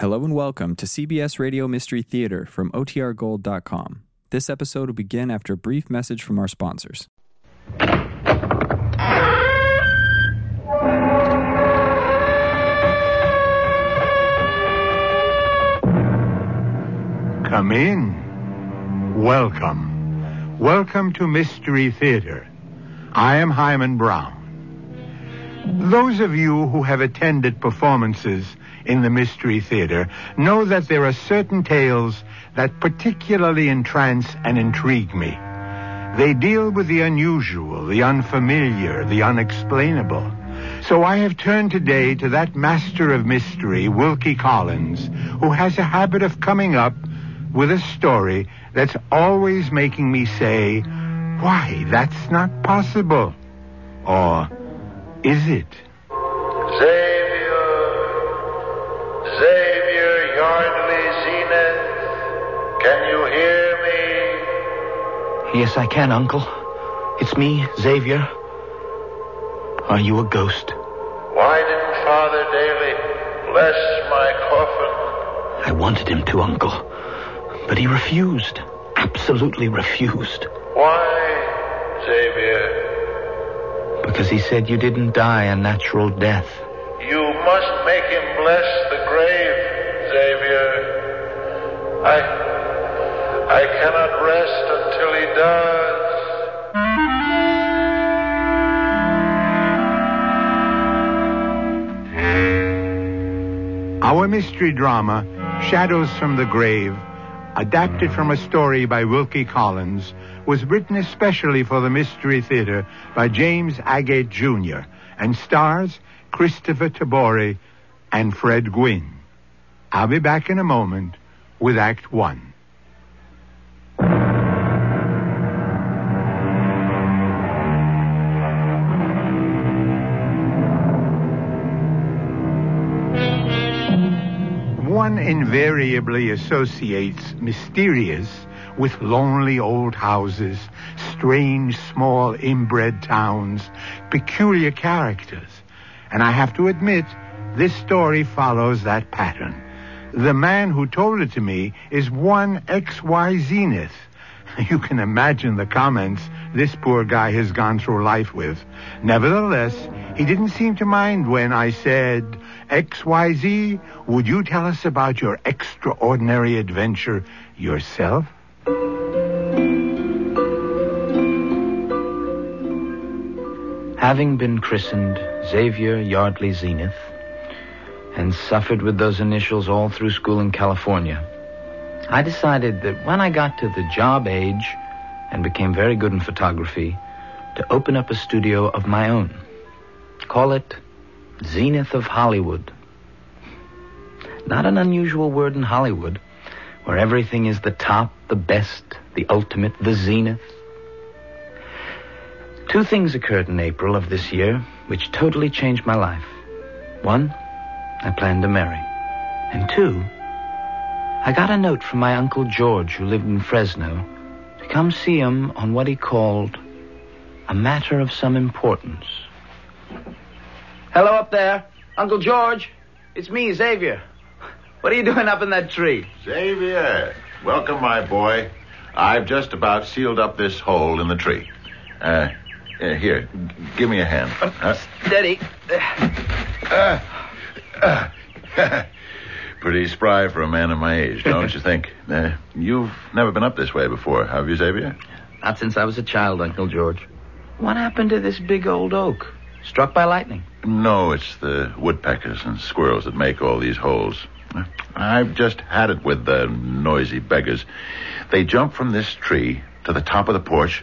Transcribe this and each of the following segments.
Hello and welcome to CBS Radio Mystery Theater from OTRGold.com. This episode will begin after a brief message from our sponsors. Come in. Welcome. Welcome to Mystery Theater. I am Himan Brown. Those of you who have attended performances in the Mystery Theater know that there are certain tales that particularly entrance and intrigue me. They deal with the unusual, the unfamiliar, the unexplainable. So I have turned today to that master of mystery, Wilkie Collins, who has a habit of coming up with a story that's always making me say, why, that's not possible. Or, is it? Xavier, Yes, I can, Uncle. It's me, Xavier. Are you a ghost? Why didn't Father Daly bless my coffin? I wanted him to, Uncle. But he refused. Absolutely refused. Why, Xavier? Because he said you didn't die a natural death. You must mystery drama, Shadows from the Grave, adapted from a story by Wilkie Collins, was written especially for the Mystery Theater by James Agate Jr. and stars Christopher Tabori and Fred Gwynne. I'll be back in a moment with Act One. One invariably associates mysterious with lonely old houses, strange small inbred towns, peculiar characters. And I have to admit, this story follows that pattern. The man who told it to me is one XY Zenith. You can imagine the comments this poor guy has gone through life with. Nevertheless, he didn't seem to mind when I said, XYZ, would you tell us about your extraordinary adventure yourself? Having been christened Xavier Yardley Zenith and suffered with those initials all through school in California, I decided that when I got to the job age and became very good in photography, to open up a studio of my own. Call it Zenith of Hollywood. Not an unusual word in Hollywood, where everything is the top, the best, the ultimate, the zenith. Two things occurred in April of this year which totally changed my life. One, I planned to marry. And two, I got a note from my Uncle George, who lived in Fresno, to come see him on what he called a matter of some importance. Hello up there. Uncle George. It's me, Xavier. What are you doing up in that tree? Xavier, welcome, my boy. I've just about sealed up this hole in the tree. Uh, uh, here, g- give me a hand. Uh, Steady. pretty spry for a man of my age, don't you think? Uh, you've never been up this way before, have you, Xavier? Not since I was a child, Uncle George. What happened to this big old oak? Struck by lightning. No, it's the woodpeckers and squirrels that make all these holes. I've just had it with the noisy beggars. They jump from this tree to the top of the porch,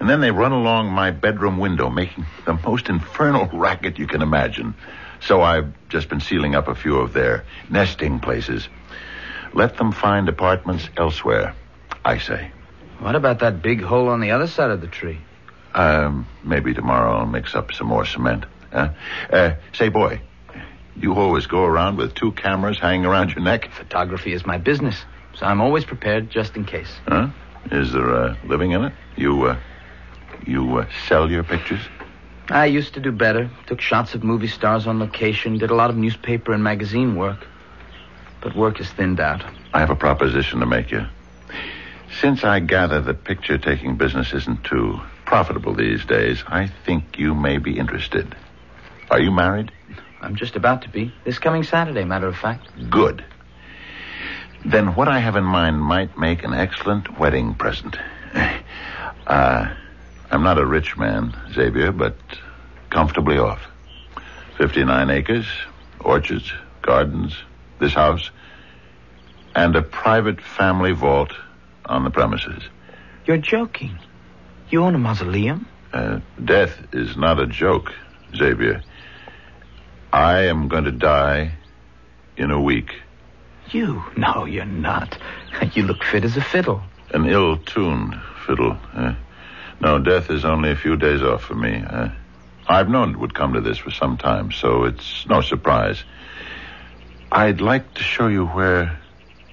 and then they run along my bedroom window, making the most infernal racket you can imagine. So I've just been sealing up a few of their nesting places. Let them find apartments elsewhere, I say. What about that big hole on the other side of the tree? Um, maybe tomorrow I'll mix up some more cement. Huh? Uh, say, boy, you always go around with two cameras hanging around your neck? Photography is my business, so I'm always prepared just in case. Huh? Is there a living in it? You, uh, you uh, sell your pictures? I used to do better. Took shots of movie stars on location, did a lot of newspaper and magazine work. but work is thinned out. I have a proposition to make you. Since I gather that picture taking business isn't too profitable these days, I think you may be interested. Are you married? I'm just about to be. This coming Saturday, matter of fact. Good. Then what I have in mind might make an excellent wedding present. Uh, I'm not a rich man, Xavier, but comfortably off. 59 acres, orchards, gardens, this house, and a private family vault on the premises. You're joking. You own a mausoleum? Uh, death is not a joke, Xavier. I am going to die in a week. You? No, you're not. You look fit as a fiddle. An ill tuned fiddle. Uh, no, death is only a few days off for me. Uh, I've known it would come to this for some time, so it's no surprise. I'd like to show you where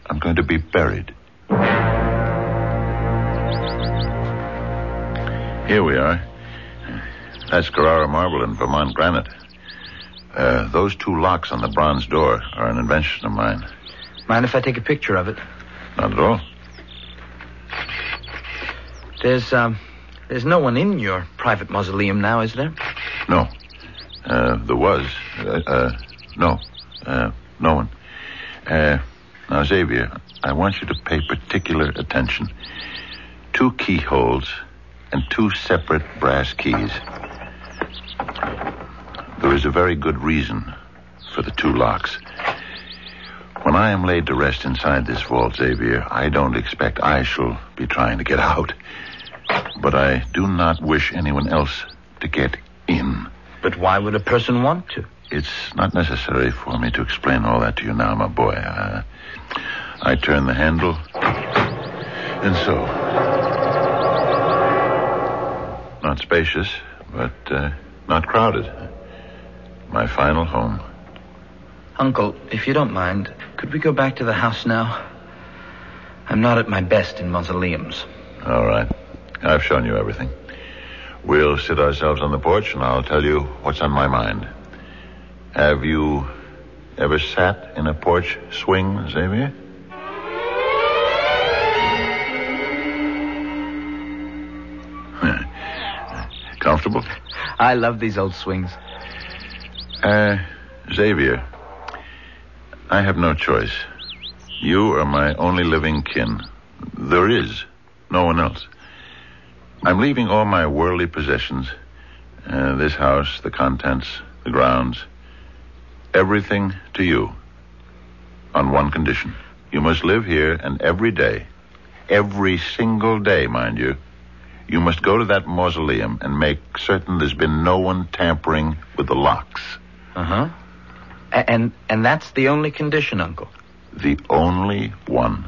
I'm going to be buried. Here we are. That's Carrara marble and Vermont granite. Uh, those two locks on the bronze door are an invention of mine. Mind if I take a picture of it? Not at all. There's, um, there's no one in your private mausoleum now, is there? No. Uh, there was. Uh, uh, no. Uh, no one. Uh, now, Xavier, I want you to pay particular attention. Two keyholes and two separate brass keys. There is a very good reason for the two locks. When I am laid to rest inside this vault, Xavier, I don't expect I shall be trying to get out. But I do not wish anyone else to get in. But why would a person want to? It's not necessary for me to explain all that to you now, my boy. Uh, I turn the handle, and so. Not spacious, but uh, not crowded. My final home. Uncle, if you don't mind, could we go back to the house now? I'm not at my best in mausoleums. All right. I've shown you everything. We'll sit ourselves on the porch, and I'll tell you what's on my mind. Have you ever sat in a porch swing, Xavier? Comfortable? I love these old swings. Uh, Xavier, I have no choice. You are my only living kin. There is no one else. I'm leaving all my worldly possessions uh, this house, the contents, the grounds, everything to you on one condition. You must live here, and every day, every single day, mind you, you must go to that mausoleum and make certain there's been no one tampering with the locks. Uh huh. And and that's the only condition, Uncle. The only one.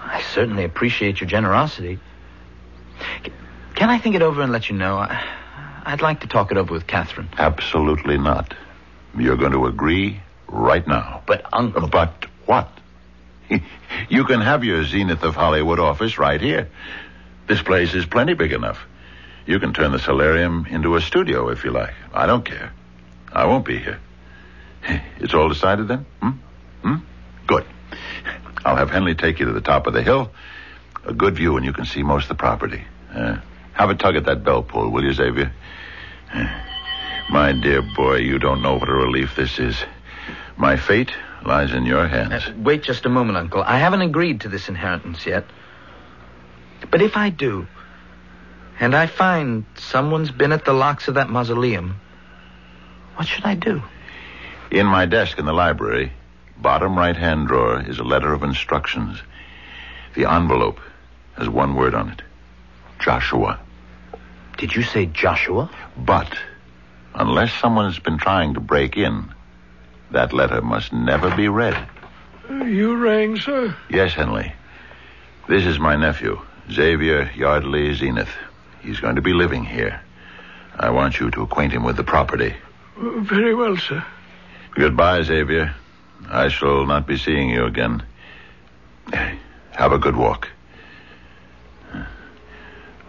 I certainly appreciate your generosity. C- Can I think it over and let you know? I, I'd like to talk it over with Catherine. Absolutely not. You're going to agree right now. But Uncle, But what? You can have your Zenith of Hollywood office right here. This place is plenty big enough. You can turn the solarium into a studio if you like. I don't care. I won't be here. It's all decided then? Hmm? Hmm? Good. I'll have Henley take you to the top of the hill. A good view, and you can see most of the property. Uh, have a tug at that bell pull, will you, Xavier? My dear boy, you don't know what a relief this is. My fate lies in your hands. Uh, wait just a moment, Uncle. I haven't agreed to this inheritance yet. But if I do, and I find someone's been at the locks of that mausoleum, what should I do? In my desk in the library, bottom right hand drawer, is a letter of instructions. The envelope has one word on it Joshua. Did you say Joshua? But unless someone has been trying to break in, that letter must never be read. You rang, sir? Yes, Henley. This is my nephew, Xavier Yardley Zenith. He's going to be living here. I want you to acquaint him with the property. Uh, very well, sir. Goodbye, Xavier. I shall not be seeing you again. Have a good walk.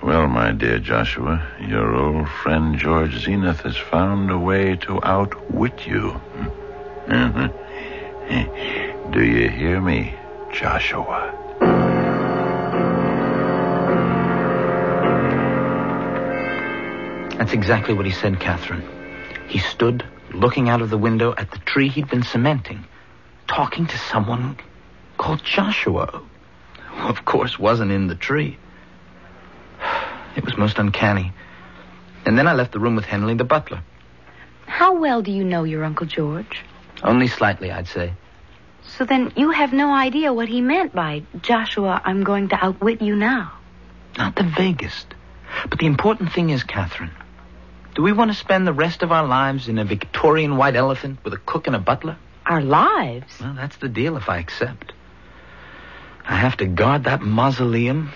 Well, my dear Joshua, your old friend George Zenith has found a way to outwit you. Do you hear me, Joshua? That's exactly what he said, Catherine. He stood looking out of the window at the tree he'd been cementing, talking to someone called Joshua, who, of course, wasn't in the tree. It was most uncanny. And then I left the room with Henley, the butler. How well do you know your Uncle George? Only slightly, I'd say. So then you have no idea what he meant by, Joshua, I'm going to outwit you now. Not the vaguest. But the important thing is, Catherine, do we want to spend the rest of our lives in a Victorian white elephant with a cook and a butler? Our lives? Well, that's the deal if I accept. I have to guard that mausoleum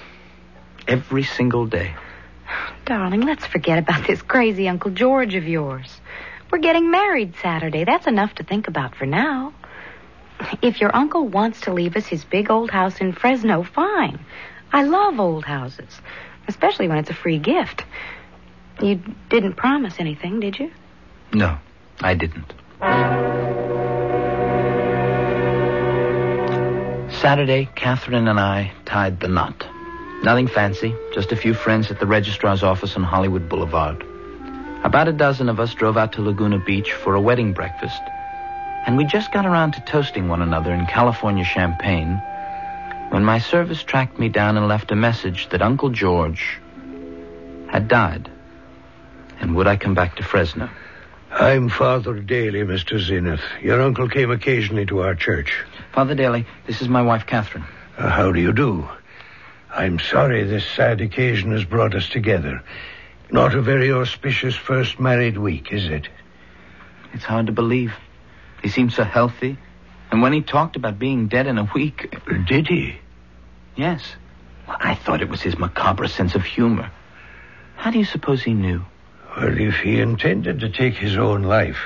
every single day. Darling, let's forget about this crazy Uncle George of yours. We're getting married Saturday. That's enough to think about for now. If your uncle wants to leave us his big old house in Fresno, fine. I love old houses, especially when it's a free gift. You didn't promise anything, did you? No, I didn't. Saturday, Catherine and I tied the knot. Nothing fancy, just a few friends at the registrar's office on Hollywood Boulevard. About a dozen of us drove out to Laguna Beach for a wedding breakfast, and we just got around to toasting one another in California champagne when my service tracked me down and left a message that Uncle George had died. And would I come back to Fresno? I'm Father Daly, Mr. Zenith. Your uncle came occasionally to our church. Father Daly, this is my wife, Catherine. Uh, how do you do? I'm sorry this sad occasion has brought us together. Not a very auspicious first married week, is it? It's hard to believe. He seemed so healthy. And when he talked about being dead in a week. Did he? Yes. I thought it was his macabre sense of humor. How do you suppose he knew? Well, if he intended to take his own life,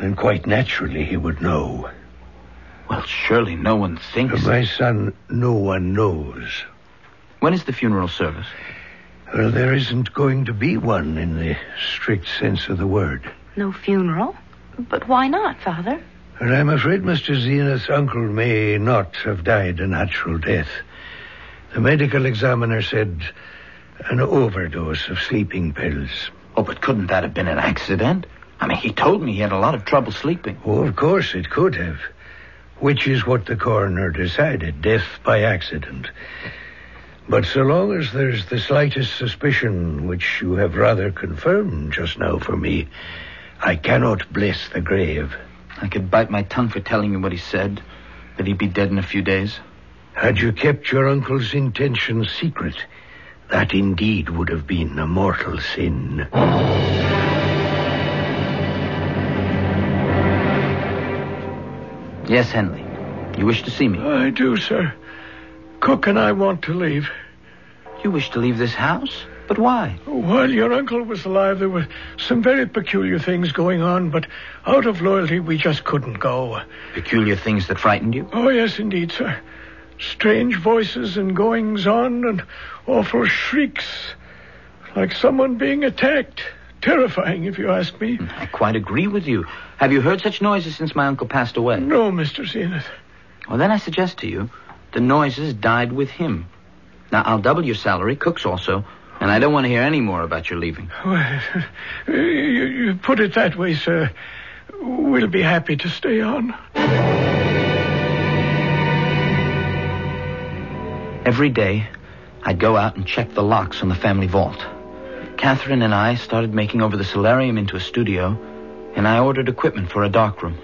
then quite naturally he would know. Well, surely no one thinks. My son, no one knows. When is the funeral service? Well, there isn't going to be one in the strict sense of the word. No funeral? But why not, Father? Well, I'm afraid Mr. Zenith's uncle may not have died a natural death. The medical examiner said an overdose of sleeping pills. Oh, but couldn't that have been an accident? I mean, he told me he had a lot of trouble sleeping. Oh, of course it could have. Which is what the coroner decided death by accident. But so long as there's the slightest suspicion, which you have rather confirmed just now for me, I cannot bless the grave. I could bite my tongue for telling you what he said, that he'd be dead in a few days. Had you kept your uncle's intention secret, that indeed would have been a mortal sin. Yes, Henley. You wish to see me? I do, sir. Cook and I want to leave. You wish to leave this house? But why? While your uncle was alive, there were some very peculiar things going on, but out of loyalty, we just couldn't go. Peculiar things that frightened you? Oh, yes, indeed, sir. Strange voices and goings on and awful shrieks. Like someone being attacked. Terrifying, if you ask me. Hmm, I quite agree with you. Have you heard such noises since my uncle passed away? No, Mr. Zenith. Well, then I suggest to you the noises died with him. Now, I'll double your salary, cooks also, and I don't want to hear any more about your leaving. Well, you, you put it that way, sir. We'll be happy to stay on. Every day, I'd go out and check the locks on the family vault. Catherine and I started making over the solarium into a studio, and I ordered equipment for a darkroom.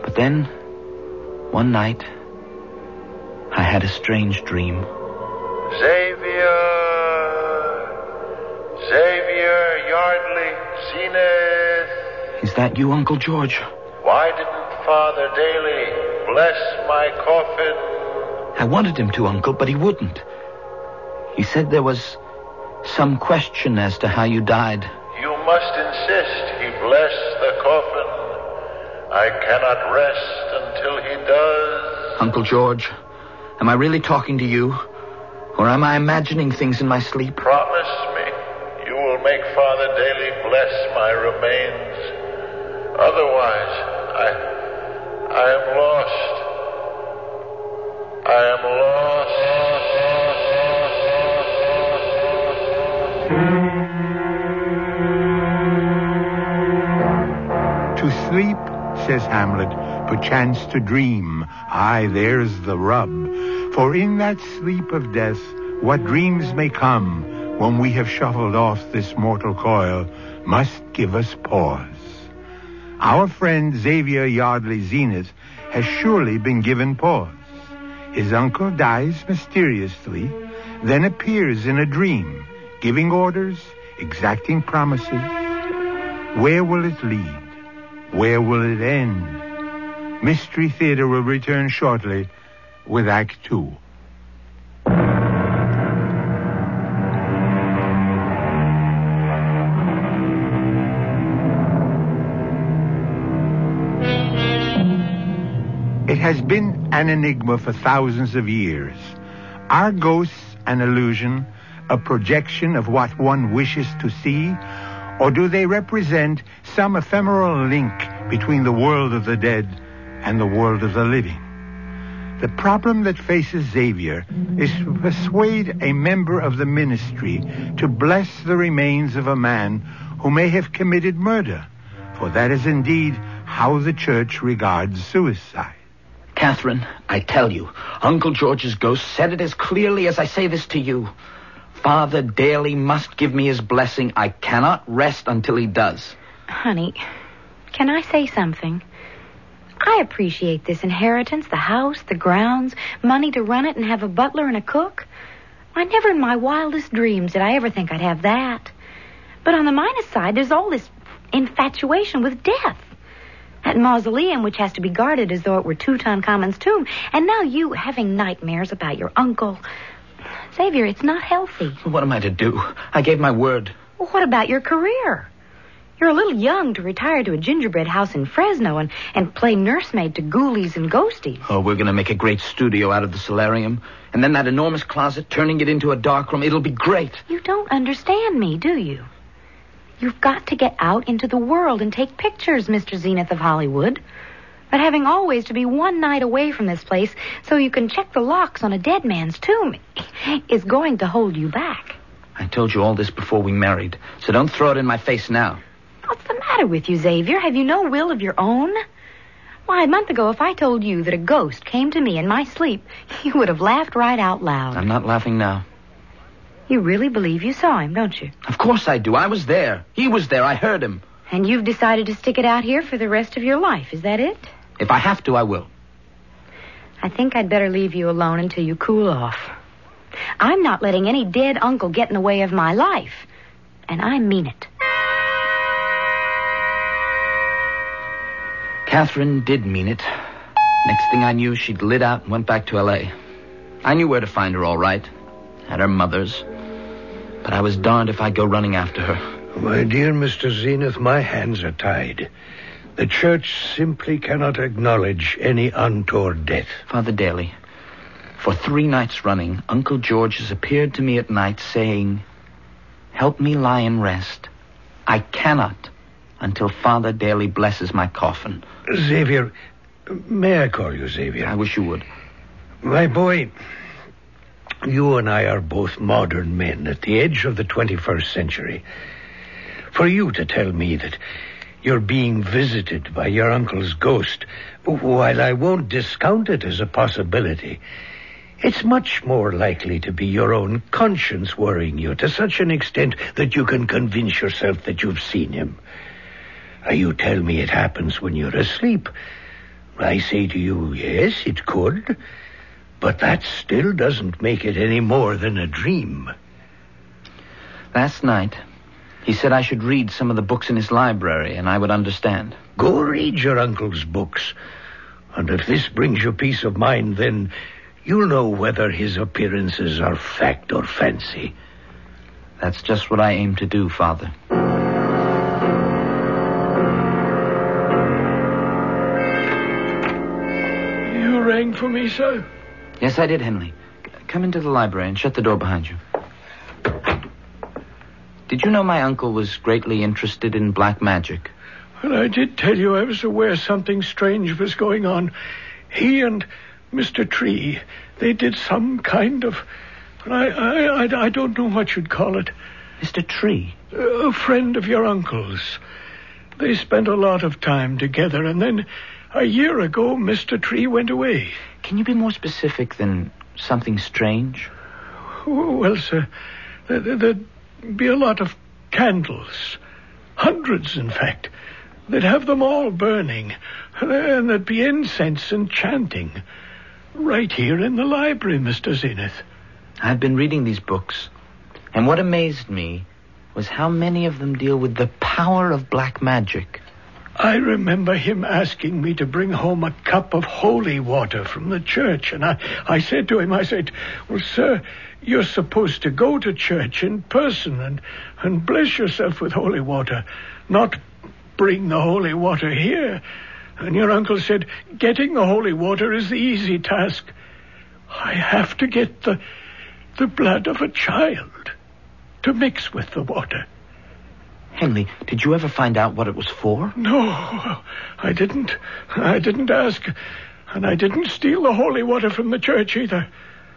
But then, one night, I had a strange dream. Xavier! Xavier Yardley Zenith! Is that you, Uncle George? Why didn't Father Daly bless my coffin? I wanted him to, Uncle, but he wouldn't. He said there was some question as to how you died. You must insist he bless the coffin. I cannot rest until he does. Uncle George, am I really talking to you? Or am I imagining things in my sleep? Promise me you will make Father Daly bless my remains. Otherwise, I, I am lost. I am lost. To sleep, says Hamlet, perchance to dream. Aye, there's the rub. For in that sleep of death, what dreams may come when we have shuffled off this mortal coil must give us pause. Our friend Xavier Yardley Zenith has surely been given pause. His uncle dies mysteriously, then appears in a dream, giving orders, exacting promises. Where will it lead? Where will it end? Mystery Theater will return shortly with Act Two. Has been an enigma for thousands of years. Are ghosts an illusion, a projection of what one wishes to see, or do they represent some ephemeral link between the world of the dead and the world of the living? The problem that faces Xavier is to persuade a member of the ministry to bless the remains of a man who may have committed murder, for that is indeed how the church regards suicide. Catherine, I tell you, Uncle George's ghost said it as clearly as I say this to you. Father Daly must give me his blessing. I cannot rest until he does. Honey, can I say something? I appreciate this inheritance, the house, the grounds, money to run it, and have a butler and a cook. I never in my wildest dreams did I ever think I'd have that. But on the minus side, there's all this infatuation with death. That mausoleum, which has to be guarded as though it were Tutankhamun's tomb. And now you having nightmares about your uncle. Xavier, it's not healthy. What am I to do? I gave my word. Well, what about your career? You're a little young to retire to a gingerbread house in Fresno and, and play nursemaid to ghoulies and ghosties. Oh, we're going to make a great studio out of the solarium. And then that enormous closet, turning it into a dark room. It'll be great. You don't understand me, do you? You've got to get out into the world and take pictures, Mr. Zenith of Hollywood. But having always to be one night away from this place so you can check the locks on a dead man's tomb is going to hold you back. I told you all this before we married, so don't throw it in my face now. What's the matter with you, Xavier? Have you no will of your own? Why, a month ago, if I told you that a ghost came to me in my sleep, you would have laughed right out loud. I'm not laughing now. You really believe you saw him, don't you? Of course I do. I was there. He was there. I heard him. And you've decided to stick it out here for the rest of your life, is that it? If I have to, I will. I think I'd better leave you alone until you cool off. I'm not letting any dead uncle get in the way of my life. And I mean it. Catherine did mean it. Next thing I knew, she'd lit out and went back to L.A. I knew where to find her all right. At her mother's. But I was darned if I'd go running after her. My dear Mr. Zenith, my hands are tied. The church simply cannot acknowledge any untoward death. Father Daly, for three nights running, Uncle George has appeared to me at night saying, Help me lie in rest. I cannot until Father Daly blesses my coffin. Xavier, may I call you Xavier? I wish you would. My boy, you and I are both modern men at the edge of the 21st century. For you to tell me that you're being visited by your uncle's ghost, while I won't discount it as a possibility, it's much more likely to be your own conscience worrying you to such an extent that you can convince yourself that you've seen him. Uh, you tell me it happens when you're asleep. I say to you, yes, it could. But that still doesn't make it any more than a dream. Last night, he said I should read some of the books in his library and I would understand. Go read your uncle's books. And if this brings you peace of mind, then you'll know whether his appearances are fact or fancy. That's just what I aim to do, Father. You rang for me, sir? Yes, I did, Henley. Come into the library and shut the door behind you. Did you know my uncle was greatly interested in black magic? Well, I did tell you I was aware something strange was going on. He and Mr. Tree, they did some kind of. I, I, I, I don't know what you'd call it. Mr. Tree? A friend of your uncle's. They spent a lot of time together, and then a year ago, Mr. Tree went away. Can you be more specific than something strange? Oh, well, sir, there'd be a lot of candles. Hundreds, in fact. They'd have them all burning. And there'd be incense and chanting. Right here in the library, Mr. Zenith. I've been reading these books, and what amazed me was how many of them deal with the power of black magic. I remember him asking me to bring home a cup of holy water from the church, and I, I said to him, I said, Well, sir, you're supposed to go to church in person and, and bless yourself with holy water, not bring the holy water here. And your uncle said, Getting the holy water is the easy task. I have to get the, the blood of a child to mix with the water. Henley, did you ever find out what it was for? No, I didn't. I didn't ask. And I didn't steal the holy water from the church either.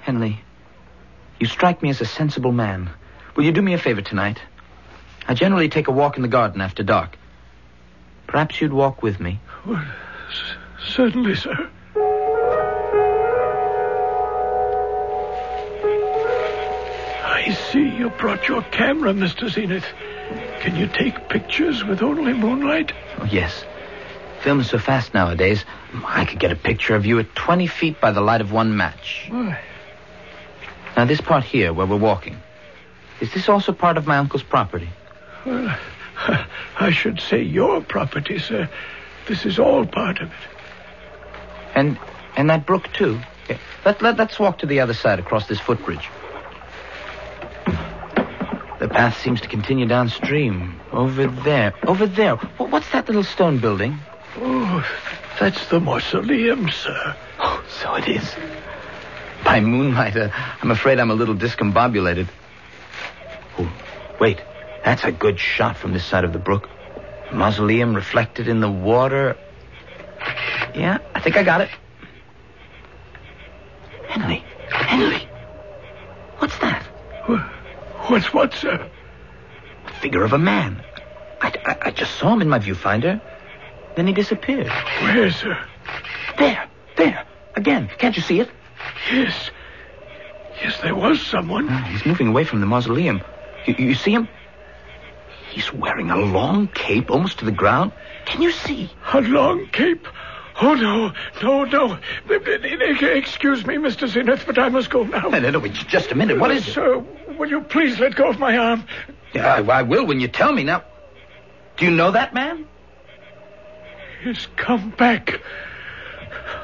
Henley, you strike me as a sensible man. Will you do me a favor tonight? I generally take a walk in the garden after dark. Perhaps you'd walk with me. Well, c- certainly, sir. I see you brought your camera, Mr. Zenith. Can you take pictures with only moonlight? Oh, yes. Film is so fast nowadays, I could get a picture of you at 20 feet by the light of one match. Why? Now, this part here, where we're walking, is this also part of my uncle's property? Well, I should say your property, sir. This is all part of it. And and that brook, too? Let, let, let's walk to the other side across this footbridge. The path seems to continue downstream. Over there. Over there. What's that little stone building? Oh, that's the mausoleum, sir. Oh, so it is. By moonlight, uh, I'm afraid I'm a little discombobulated. Oh, wait. That's a good shot from this side of the brook. Mausoleum reflected in the water. Yeah, I think I got it. Henley. Henley. What's that? What's what, sir? The figure of a man. I, I, I just saw him in my viewfinder. Then he disappeared. Where, sir? There. There. Again. Can't you see it? Yes. Yes, there was someone. Ah, He's moving away from the mausoleum. You, you see him? He's wearing a long cape almost to the ground. Can you see? A long cape. Oh, no, no, no. Excuse me, Mr. Zenith, but I must go now. No, no, no, just a minute. What is it? Sir, will you please let go of my arm? Yeah, I, I will when you tell me. Now, do you know that man? He's come back.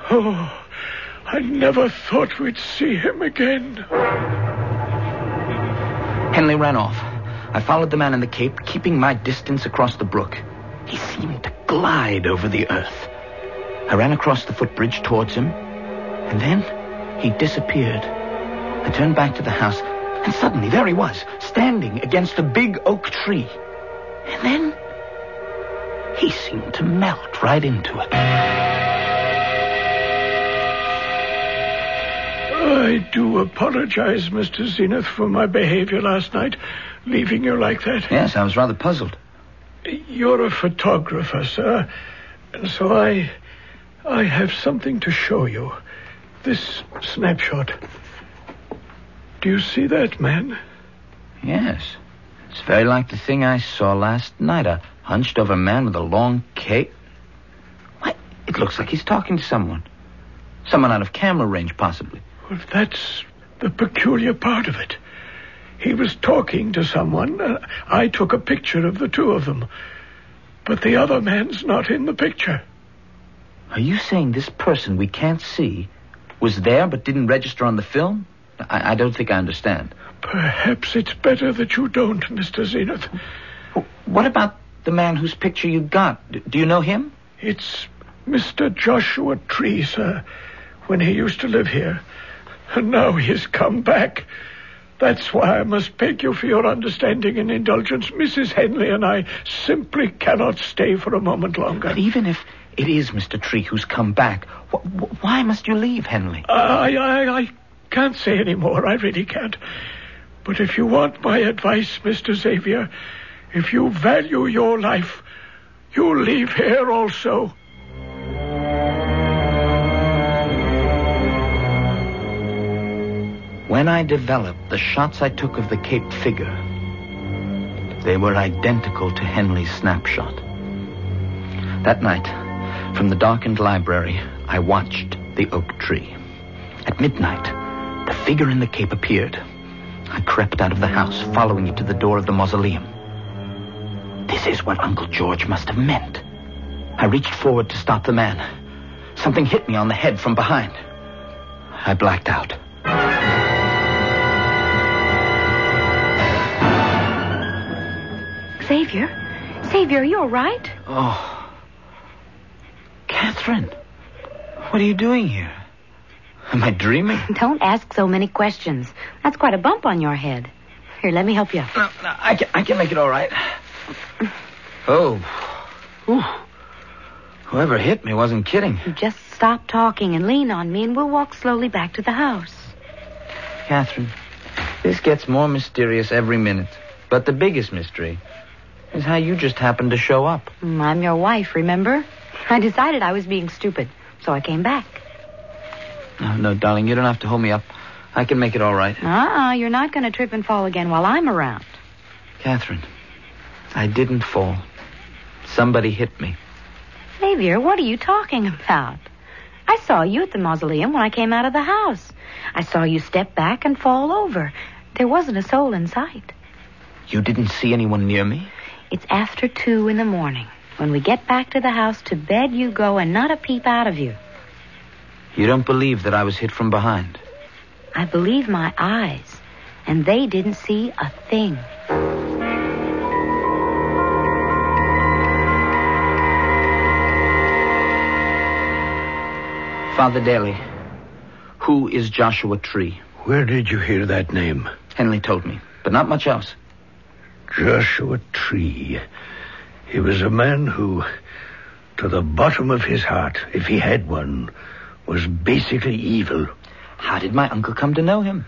Oh, I never thought we'd see him again. Henley ran off. I followed the man in the cape, keeping my distance across the brook. He seemed to glide over the earth. I ran across the footbridge towards him, and then he disappeared. I turned back to the house, and suddenly there he was, standing against a big oak tree. And then he seemed to melt right into it. I do apologize, Mr. Zenith, for my behavior last night, leaving you like that. Yes, I was rather puzzled. You're a photographer, sir, and so I. I have something to show you. This snapshot. Do you see that man? Yes. It's very like the thing I saw last night. A hunched over man with a long cape. Why, it looks like he's talking to someone. Someone out of camera range, possibly. Well, that's the peculiar part of it. He was talking to someone. Uh, I took a picture of the two of them. But the other man's not in the picture. Are you saying this person we can't see was there but didn't register on the film? I, I don't think I understand. Perhaps it's better that you don't, Mr. Zenith. What about the man whose picture you got? D- do you know him? It's Mr. Joshua Tree, sir, when he used to live here. And now he's come back. That's why I must beg you for your understanding and indulgence. Mrs. Henley and I simply cannot stay for a moment longer. But even if it is Mr. Tree who's come back. Wh- wh- why must you leave, Henley? I, I, I can't say any more. I really can't. But if you want my advice, Mr. Xavier, if you value your life, you leave here also. When I developed the shots I took of the Cape figure, they were identical to Henley's snapshot. That night, from the darkened library, I watched the oak tree. At midnight, the figure in the cape appeared. I crept out of the house, following it to the door of the mausoleum. This is what Uncle George must have meant. I reached forward to stop the man. Something hit me on the head from behind. I blacked out. Xavier? Xavier, you all right? Oh. Catherine, what are you doing here? Am I dreaming? Don't ask so many questions. That's quite a bump on your head. Here, let me help you. No, no, I can, I can make it all right. Oh. Whew. Whoever hit me wasn't kidding. You just stop talking and lean on me, and we'll walk slowly back to the house. Catherine, this gets more mysterious every minute. But the biggest mystery is how you just happened to show up. I'm your wife, remember? I decided I was being stupid, so I came back. No, no, darling, you don't have to hold me up. I can make it all right. Uh-uh, you're not going to trip and fall again while I'm around. Catherine, I didn't fall. Somebody hit me. Xavier, what are you talking about? I saw you at the mausoleum when I came out of the house. I saw you step back and fall over. There wasn't a soul in sight. You didn't see anyone near me? It's after two in the morning. When we get back to the house, to bed you go and not a peep out of you. You don't believe that I was hit from behind? I believe my eyes, and they didn't see a thing. Father Daly, who is Joshua Tree? Where did you hear that name? Henley told me, but not much else. Joshua Tree. He was a man who, to the bottom of his heart, if he had one, was basically evil. How did my uncle come to know him?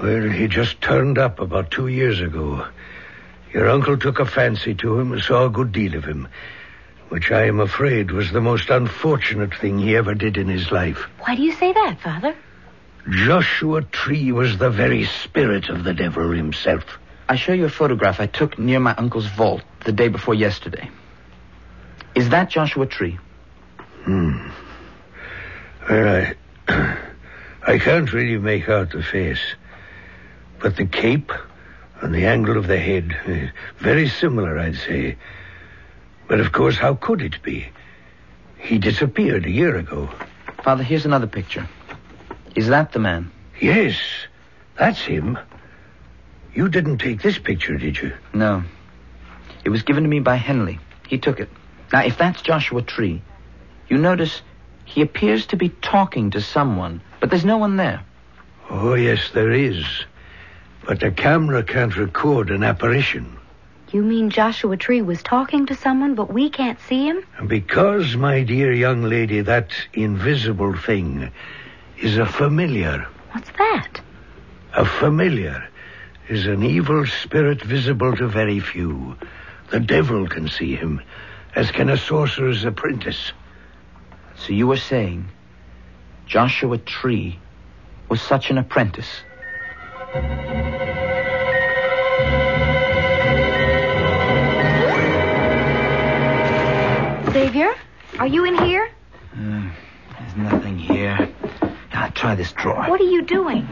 Well, he just turned up about two years ago. Your uncle took a fancy to him and saw a good deal of him, which I am afraid was the most unfortunate thing he ever did in his life. Why do you say that, Father? Joshua Tree was the very spirit of the devil himself. I show you a photograph I took near my uncle's vault the day before yesterday. Is that Joshua Tree? Hmm. Well, I, I can't really make out the face. But the cape and the angle of the head, very similar, I'd say. But of course, how could it be? He disappeared a year ago. Father, here's another picture. Is that the man? Yes, that's him. You didn't take this picture, did you? No. It was given to me by Henley. He took it. Now, if that's Joshua Tree, you notice he appears to be talking to someone, but there's no one there. Oh, yes, there is. But the camera can't record an apparition. You mean Joshua Tree was talking to someone, but we can't see him? And because, my dear young lady, that invisible thing is a familiar. What's that? A familiar is an evil spirit visible to very few. The devil can see him, as can a sorcerer's apprentice. So you were saying Joshua Tree was such an apprentice? Xavier, are you in here? Uh, there's nothing here. I'll try this drawer. What are you doing?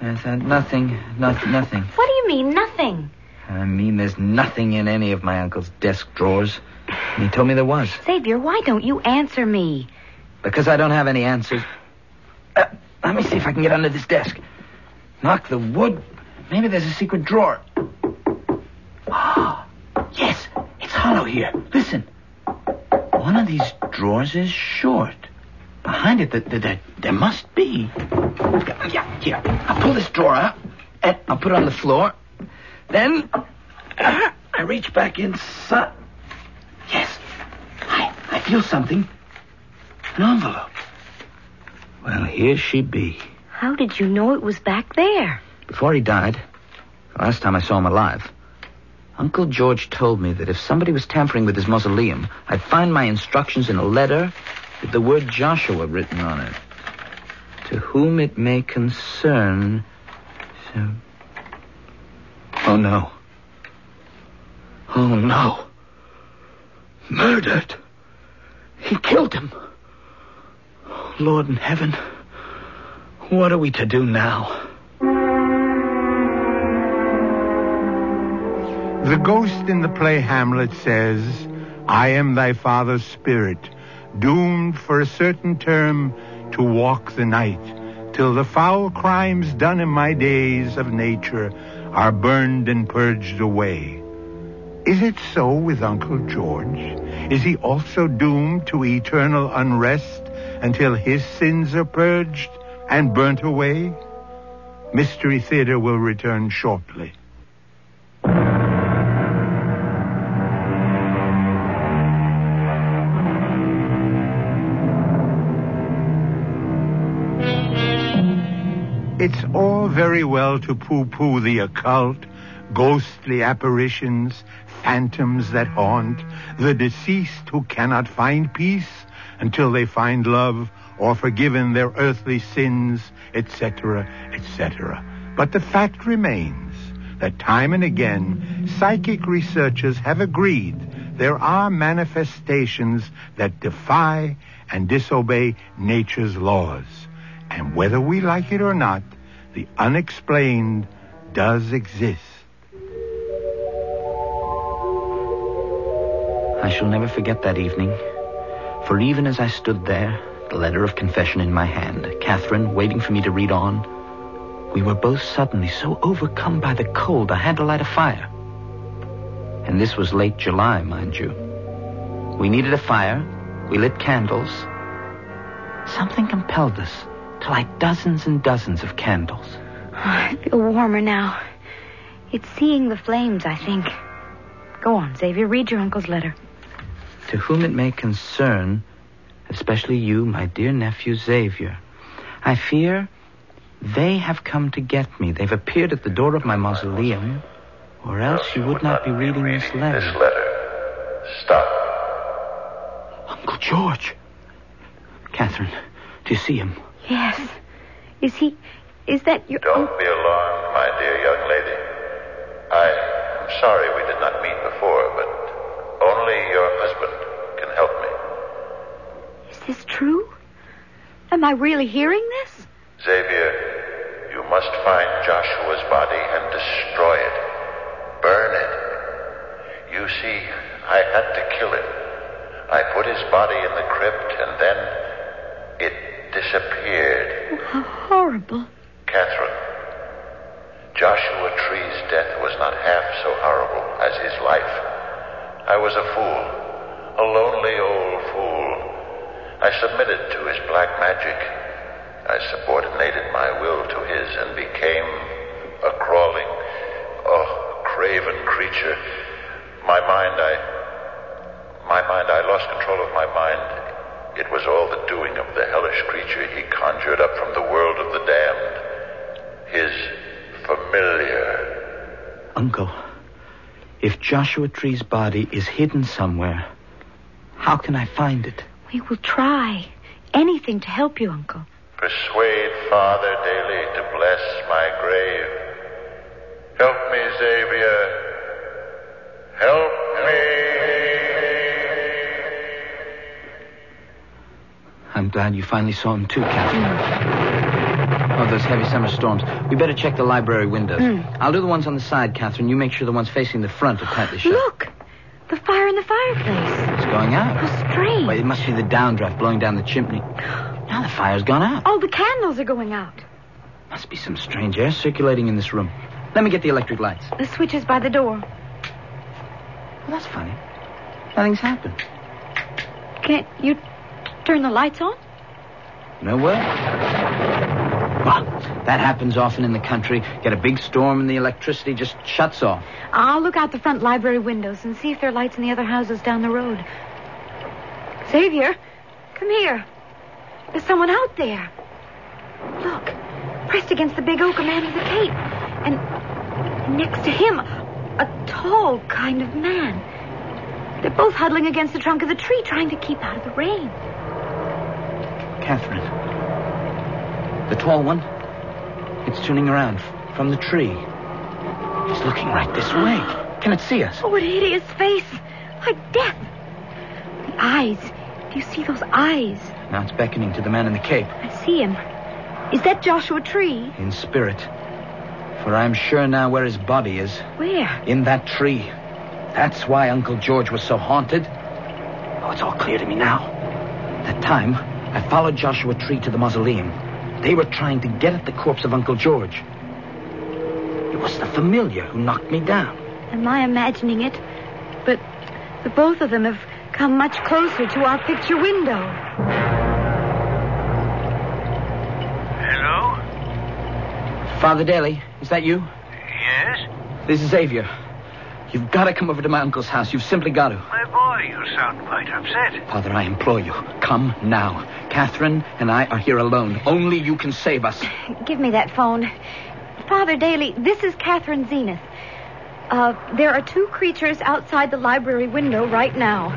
Uh, nothing, not, nothing. What do you mean, nothing? I mean, there's nothing in any of my uncle's desk drawers. And he told me there was. Xavier, why don't you answer me? Because I don't have any answers. Uh, let me see if I can get under this desk. Knock the wood. Maybe there's a secret drawer. Ah, yes, it's hollow here. Listen. One of these drawers is short. Behind it, there, there, there must be. Yeah, here. I'll pull this drawer out, and I'll put it on the floor. Then, uh, I reach back inside. Yes, I, I feel something. An envelope. Well, here she be. How did you know it was back there? Before he died, the last time I saw him alive, Uncle George told me that if somebody was tampering with his mausoleum, I'd find my instructions in a letter with the word Joshua written on it. To whom it may concern. So... Oh, no. Oh, no. Murdered. He killed him. Lord in heaven, what are we to do now? The ghost in the play Hamlet says, I am thy father's spirit, doomed for a certain term to walk the night, till the foul crimes done in my days of nature are burned and purged away. Is it so with Uncle George? Is he also doomed to eternal unrest until his sins are purged and burnt away? Mystery Theater will return shortly. It's all very well to poo-poo the occult, ghostly apparitions, phantoms that haunt, the deceased who cannot find peace until they find love or forgiven their earthly sins, etc., etc. But the fact remains that time and again, psychic researchers have agreed there are manifestations that defy and disobey nature's laws. And whether we like it or not, the unexplained does exist. I shall never forget that evening. For even as I stood there, the letter of confession in my hand, Catherine waiting for me to read on, we were both suddenly so overcome by the cold I had to light a fire. And this was late July, mind you. We needed a fire. We lit candles. Something compelled us to light dozens and dozens of candles. I feel warmer now. It's seeing the flames, I think. Go on, Xavier. Read your uncle's letter. To whom it may concern, especially you, my dear nephew Xavier, I fear they have come to get me. They've appeared at the door of my mausoleum, or else you would not be reading this letter. This letter. Stop. Uncle George. Catherine, do you see him? Yes. Is he. Is that your. Don't be alarmed, my dear young lady. I am sorry we did not meet before, but only your husband can help me. Is this true? Am I really hearing this? Xavier, you must find Joshua's body and destroy it. Burn it. You see, I had to kill him. I put his body in the crypt and then disappeared. Oh, how horrible. Catherine, Joshua Tree's death was not half so horrible as his life. I was a fool, a lonely old fool. I submitted to his black magic. I subordinated my will to his and became a crawling, oh, craven creature. My mind, I. My mind, I lost control of my mind. It was all the doing of the hellish creature he conjured up from the world of the damned. His familiar. Uncle, if Joshua Tree's body is hidden somewhere, how can I find it? We will try. Anything to help you, Uncle. Persuade Father Daly to bless my grave. Help me, Xavier. Help me. I'm glad you finally saw him too, Catherine. Oh, those heavy summer storms. We better check the library windows. Hmm. I'll do the ones on the side, Catherine. You make sure the ones facing the front are tightly shut. Look! The fire in the fireplace. It's going out. How strange. Well, it must be the downdraft blowing down the chimney. Now the fire's gone out. Oh, the candles are going out. Must be some strange air circulating in this room. Let me get the electric lights. The switch is by the door. Well, that's funny. Nothing's happened. Can't you turn the lights on? No way. Well, that happens often in the country. Get a big storm and the electricity just shuts off. I'll look out the front library windows and see if there are lights in the other houses down the road. Xavier, come here. There's someone out there. Look, pressed against the big oak, a man with a cape. And next to him, a tall kind of man. They're both huddling against the trunk of the tree, trying to keep out of the rain. Catherine. The tall one. It's turning around from the tree. It's looking right this way. Can it see us? Oh, what a hideous face. Like death. The eyes. Do you see those eyes? Now it's beckoning to the man in the cape. I see him. Is that Joshua Tree? In spirit. For I'm sure now where his body is. Where? In that tree. That's why Uncle George was so haunted. Oh, it's all clear to me now. That time, I followed Joshua Tree to the mausoleum. They were trying to get at the corpse of Uncle George. It was the familiar who knocked me down. Am I imagining it? But the both of them have come much closer to our picture window. Hello? Father Daly, is that you? Yes? This is Xavier. You've got to come over to my uncle's house. You've simply got to. My boy, you sound quite upset. Father, I implore you, come now. Catherine and I are here alone. Only you can save us. Give me that phone. Father Daly, this is Catherine Zenith. Uh, there are two creatures outside the library window right now.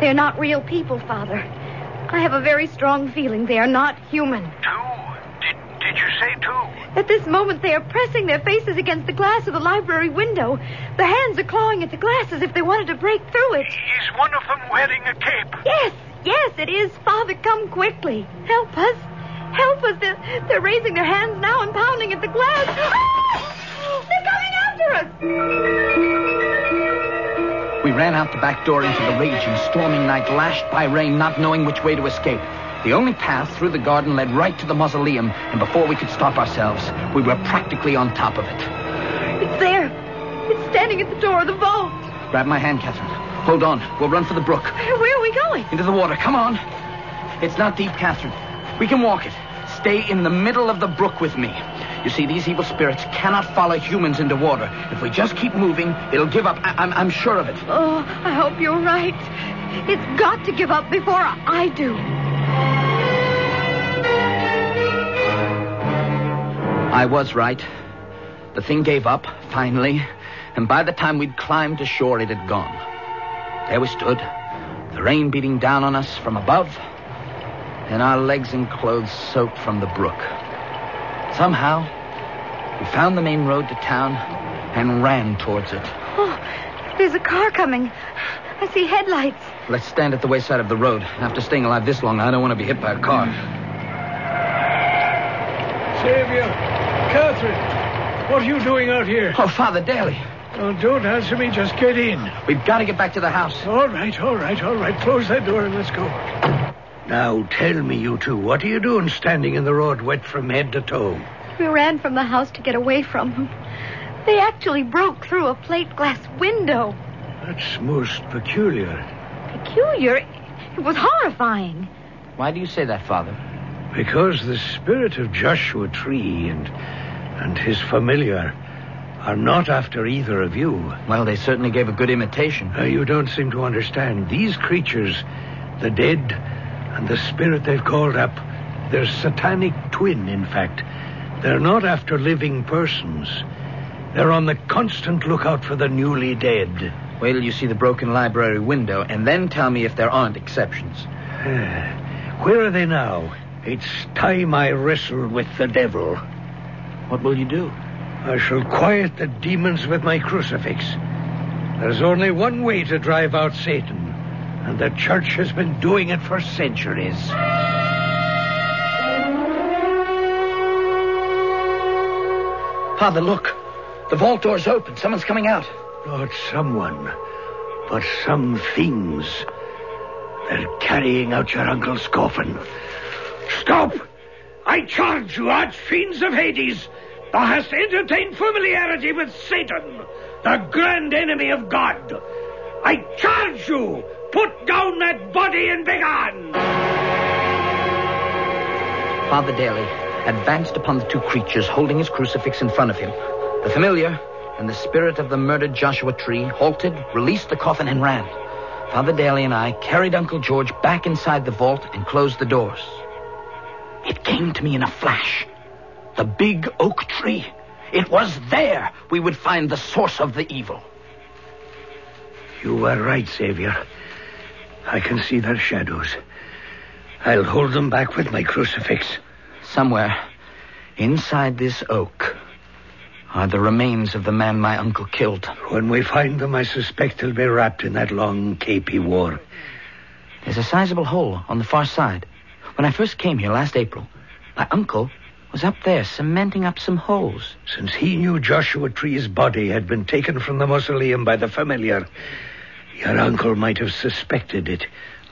They're not real people, Father. I have a very strong feeling they are not human. Two? Did, did you say two? At this moment, they are pressing their faces against the glass of the library window. The hands are clawing at the glass as if they wanted to break through it. Is one of them wearing a cape? Yes, yes, it is. Father, come quickly. Help us. Help us. They're, they're raising their hands now and pounding at the glass. Ah! They're coming after us. We ran out the back door into the raging, storming night, lashed by rain, not knowing which way to escape. The only path through the garden led right to the mausoleum, and before we could stop ourselves, we were practically on top of it. It's there. It's standing at the door of the vault. Grab my hand, Catherine. Hold on. We'll run for the brook. Where are we going? Into the water. Come on. It's not deep, Catherine. We can walk it. Stay in the middle of the brook with me. You see, these evil spirits cannot follow humans into water. If we just keep moving, it'll give up. I- I'm, I'm sure of it. Oh, I hope you're right. It's got to give up before I do. I was right. The thing gave up, finally, and by the time we'd climbed to shore, it had gone. There we stood, the rain beating down on us from above, and our legs and clothes soaked from the brook. Somehow, we found the main road to town and ran towards it. Oh, there's a car coming. I see headlights. Let's stand at the wayside of the road. After staying alive this long, I don't want to be hit by a car. Xavier, Catherine, what are you doing out here? Oh, Father Daly, Oh, don't answer me. Just get in. we've got to get back to the house. All right, all right, all right. Close that door and let's go. Now tell me, you two, what are you doing standing in the road wet from head to toe? We ran from the house to get away from them. They actually broke through a plate glass window. That's most peculiar. Peculiar. It was horrifying. Why do you say that, Father? Because the spirit of Joshua Tree and and his familiar are not after either of you. Well, they certainly gave a good imitation. Uh, you don't seem to understand. These creatures, the dead and the spirit they've called up, they're satanic twin, in fact. They're not after living persons. They're on the constant lookout for the newly dead. Wait till you see the broken library window, and then tell me if there aren't exceptions. Where are they now? It's time I wrestle with the devil. What will you do? I shall quiet the demons with my crucifix. There's only one way to drive out Satan, and the church has been doing it for centuries. Father, look. The vault door's open. Someone's coming out. Not someone, but some things. They're carrying out your uncle's coffin. Stop! I charge you, archfiends of Hades! Thou hast entertained familiarity with Satan, the grand enemy of God. I charge you! Put down that body and begone! Father Daly advanced upon the two creatures, holding his crucifix in front of him. The familiar and the spirit of the murdered Joshua Tree halted, released the coffin, and ran. Father Daly and I carried Uncle George back inside the vault and closed the doors. It came to me in a flash. The big oak tree. It was there we would find the source of the evil. You were right, Xavier. I can see their shadows. I'll hold them back with my crucifix. Somewhere inside this oak are the remains of the man my uncle killed. When we find them, I suspect they'll be wrapped in that long cape he wore. There's a sizable hole on the far side. When I first came here last April, my uncle was up there cementing up some holes. Since he knew Joshua Tree's body had been taken from the mausoleum by the familiar, your uncle might have suspected it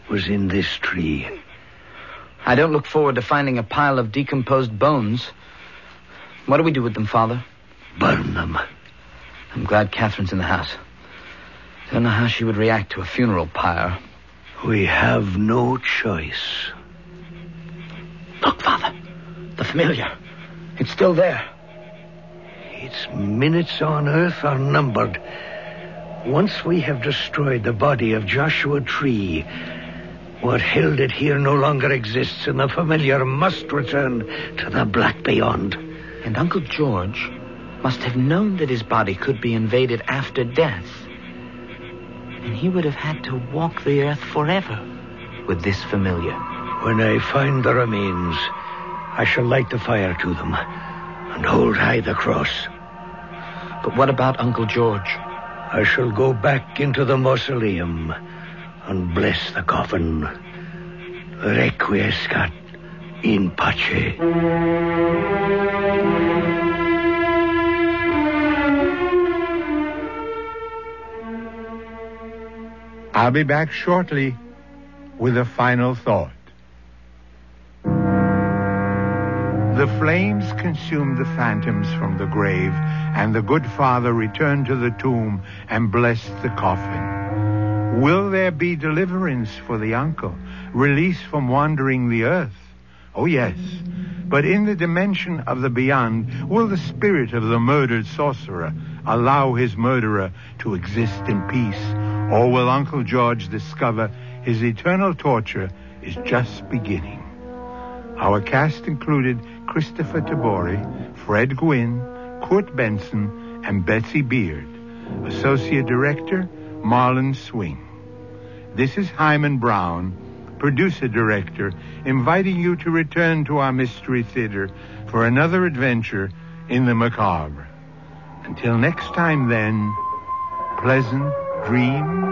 was in this tree. I don't look forward to finding a pile of decomposed bones. What do we do with them, Father? Burn them. I'm glad Catherine's in the house. Don't know how she would react to a funeral pyre. We have no choice. Look, Father. The familiar. It's still there. Its minutes on earth are numbered. Once we have destroyed the body of Joshua Tree, what held it here no longer exists, and the familiar must return to the black beyond. And Uncle George must have known that his body could be invaded after death. And he would have had to walk the earth forever with this familiar. When I find the remains, I shall light the fire to them and hold high the cross. But what about Uncle George? I shall go back into the mausoleum and bless the coffin. Requiescat in pace. I'll be back shortly with a final thought. The flames consumed the phantoms from the grave, and the good father returned to the tomb and blessed the coffin. Will there be deliverance for the uncle, release from wandering the earth? Oh, yes. But in the dimension of the beyond, will the spirit of the murdered sorcerer allow his murderer to exist in peace? Or will Uncle George discover his eternal torture is just beginning? Our cast included Kristoffer Tabori, Fred Gwynne, Court Benson, and Betsy Beard. Associate Director, Marlon Swing. This is Himan Brown, Producer Director, inviting you to return to our Mystery Theater for another adventure in the macabre. Until next time, then, pleasant dreams.